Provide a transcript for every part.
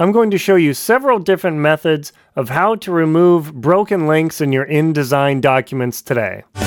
I'm going to show you several different methods of how to remove broken links in your InDesign documents today. In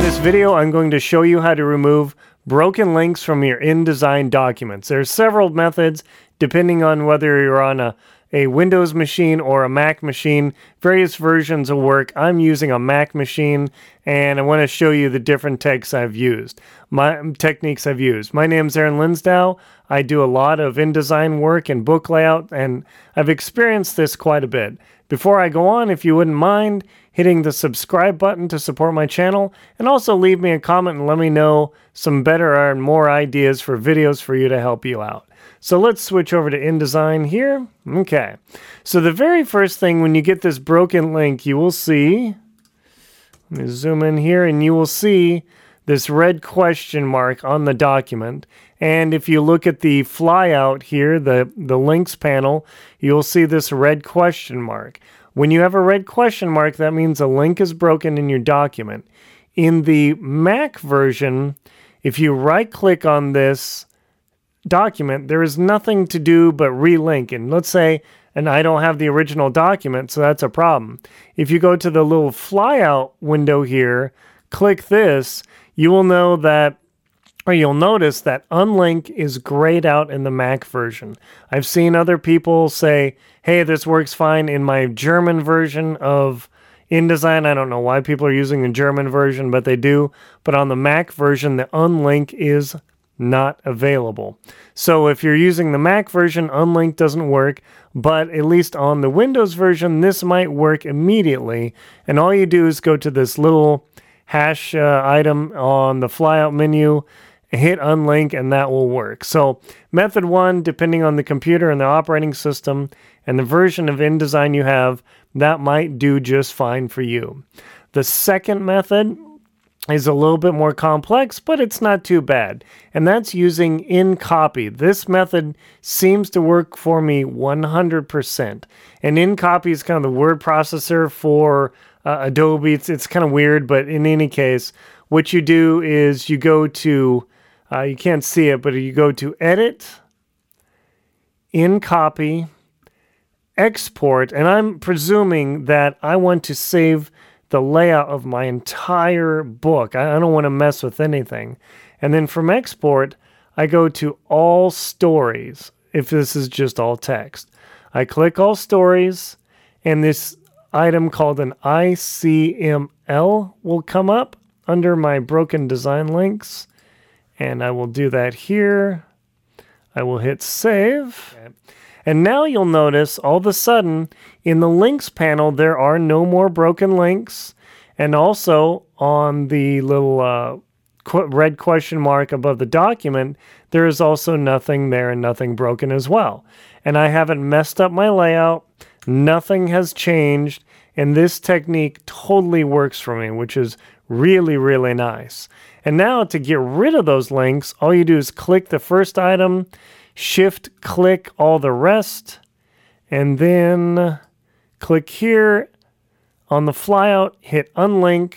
this video, I'm going to show you how to remove broken links from your InDesign documents. There are several methods depending on whether you're on a a Windows machine or a Mac machine. Various versions will work. I'm using a Mac machine and I want to show you the different techs I've used. My techniques I've used. My name's Aaron Linsdau. I do a lot of InDesign work and book layout and I've experienced this quite a bit. Before I go on, if you wouldn't mind hitting the subscribe button to support my channel and also leave me a comment and let me know some better and more ideas for videos for you to help you out. So let's switch over to InDesign here. Okay. So the very first thing when you get this broken link, you will see, let me zoom in here and you will see this red question mark on the document. And if you look at the flyout here, the, the links panel, you'll see this red question mark. When you have a red question mark, that means a link is broken in your document. In the Mac version, if you right click on this document, there is nothing to do but relink. And let's say, and I don't have the original document, so that's a problem. If you go to the little flyout window here, click this, you will know that or you'll notice that unlink is grayed out in the Mac version. I've seen other people say, hey, this works fine in my German version of InDesign. I don't know why people are using the German version, but they do. But on the Mac version, the unlink is not available. So if you're using the Mac version, Unlink doesn't work, but at least on the Windows version, this might work immediately. And all you do is go to this little hash uh, item on the flyout menu, hit unlink, and that will work. So method one, depending on the computer and the operating system and the version of InDesign you have, that might do just fine for you. The second method is a little bit more complex, but it's not too bad. And that's using InCopy. This method seems to work for me 100%. And InCopy is kind of the word processor for uh, Adobe. It's, it's kind of weird, but in any case, what you do is you go to, uh, you can't see it, but you go to edit, InCopy, export, and I'm presuming that I want to save the layout of my entire book. I, don't want to mess with anything. And then from export, I go to all stories if this is just all text. I click all stories, and this item called an ICML will come up under my broken design links. And I will do that here. I will hit save. Okay. And now you'll notice all of a sudden in the links panel, there are no more broken links. And also on the little uh, qu- red question mark above the document, there is also nothing there and nothing broken as well. And I haven't messed up my layout. Nothing has changed. And this technique totally works for me, which is really, really nice. And now to get rid of those links, all you do is click the first item shift click all the rest, and then click here on the flyout, hit unlink,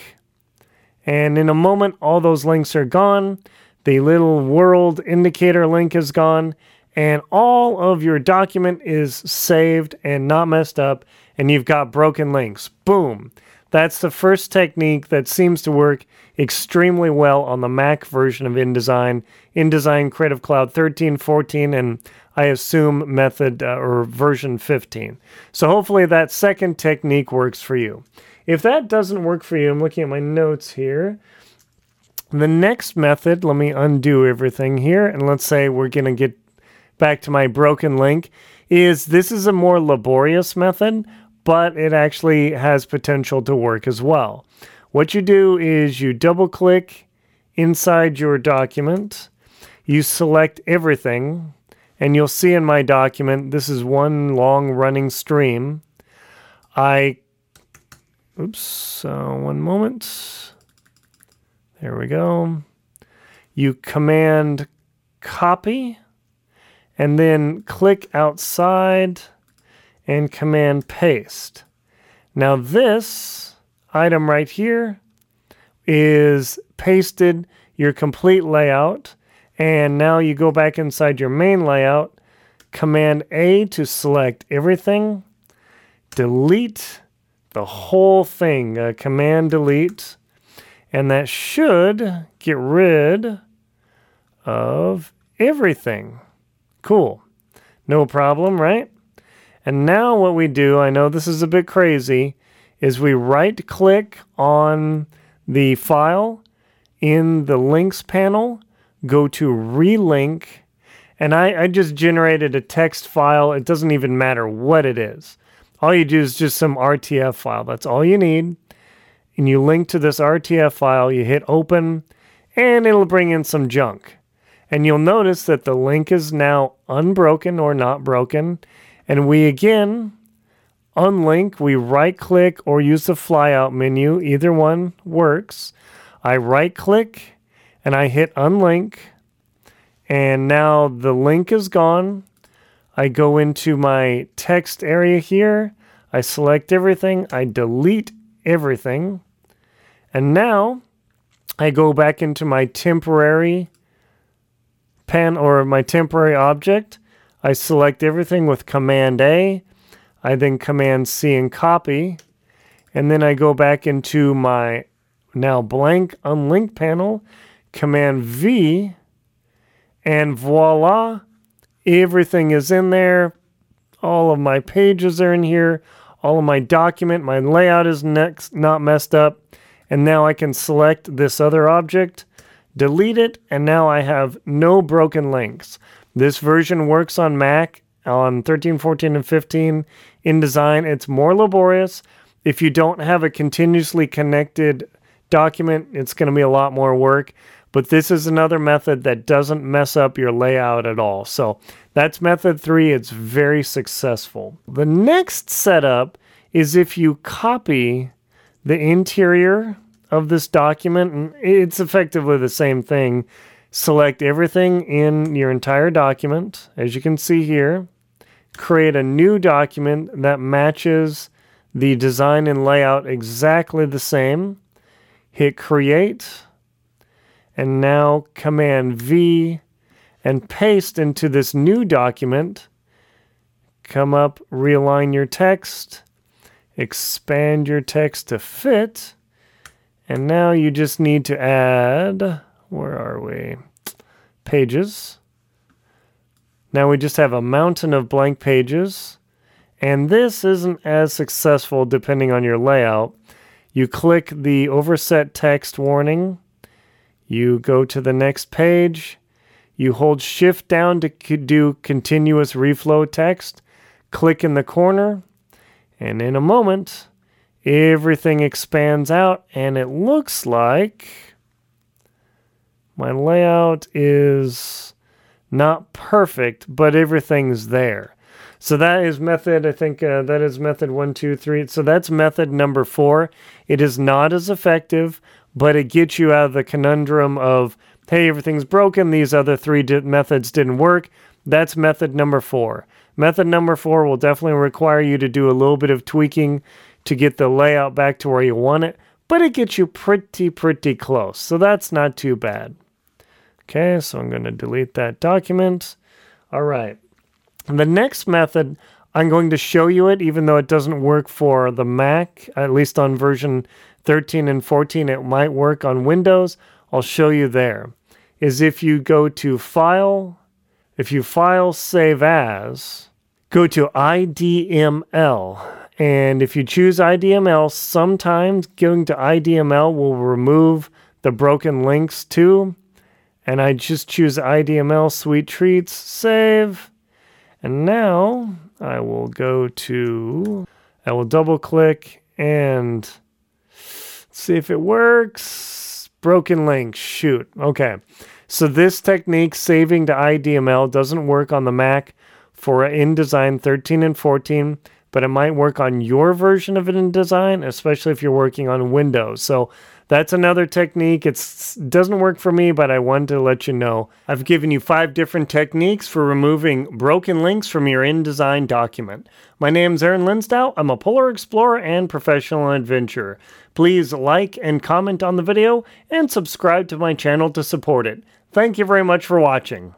and in a moment, all those links are gone. The little world indicator link is gone, and all of your document is saved and not messed up, and you've got broken links. Boom. That's the first technique that seems to work extremely well on the Mac version of InDesign, InDesign Creative Cloud 13, 14, and I assume method uh, or version 15. So hopefully that second technique works for you. If that doesn't work for you, I'm looking at my notes here. The next method, let me undo everything here, and let's say we're going to get back to my broken link, is this is a more laborious method but it actually has potential to work as well. What you do is you double click inside your document, you select everything, and you'll see in my document this is one long running stream. I, oops, uh, one moment. There we go. You command copy and then click outside and Command Paste. Now this item right here is pasted your complete layout. And now you go back inside your main layout, Command A to select everything, delete the whole thing, uh, Command delete, and that should get rid of everything. Cool. No problem, right? And now what we do, I know this is a bit crazy, is we right click on the file in the links panel, go to relink, and I, I just generated a text file. It doesn't even matter what it is. All you do is just some RTF file. That's all you need. And you link to this RTF file, you hit open, and it'll bring in some junk. And you'll notice that the link is now unbroken or not broken. And we again unlink, we right click or use the flyout menu. Either one works. I right click and I hit unlink. And now the link is gone. I go into my text area here. I select everything. I delete everything. And now I go back into my temporary pen or my temporary object. I select everything with Command A. I then Command C and copy. And then I go back into my now blank unlink panel, Command V, and voila, everything is in there. All of my pages are in here. All of my document, my layout is next, not messed up. And now I can select this other object, delete it, and now I have no broken links. This version works on Mac on 13, 14, and 15. InDesign, it's more laborious. If you don't have a continuously connected document, it's going to be a lot more work. But this is another method that doesn't mess up your layout at all. So that's method three. It's very successful. The next setup is if you copy the interior of this document, and it's effectively the same thing. Select everything in your entire document, as you can see here. Create a new document that matches the design and layout exactly the same. Hit create, and now Command V and paste into this new document. Come up, realign your text, expand your text to fit and now you just need to add, where are we? Pages. Now we just have a mountain of blank pages. And this isn't as successful depending on your layout. You click the overset text warning. You go to the next page. You hold shift down to do continuous reflow text. Click in the corner. And in a moment, everything expands out and it looks like my layout is not perfect, but everything's there. So that is method, I think uh, that is method one, two, three. So that's method number four. It is not as effective, but it gets you out of the conundrum of, hey, everything's broken. These other three di- methods didn't work. That's method number four. Method number four will definitely require you to do a little bit of tweaking to get the layout back to where you want it, but it gets you pretty, pretty close. So that's not too bad. Okay, so I'm going to delete that document. All right. The next method, I'm going to show you it, even though it doesn't work for the Mac, at least on version 13 and 14. It might work on Windows. I'll show you there. Is if you go to File, if you File Save As, go to IDML and if you choose IDML, sometimes going to IDML will remove the broken links too. And I just choose IDML Sweet Treats, save. And now I will go to, I will double click and see if it works. Broken link, shoot. Okay. So this technique, saving to IDML, doesn't work on the Mac for InDesign 13 and 14 but it might work on your version of InDesign, especially if you're working on Windows. So That's another technique. It doesn't work for me, but I wanted to let you know. I've given you five different techniques for removing broken links from your InDesign document. My name's Aaron Linsdau. I'm a polar explorer and professional adventurer. Please like and comment on the video and subscribe to my channel to support it. Thank you very much for watching.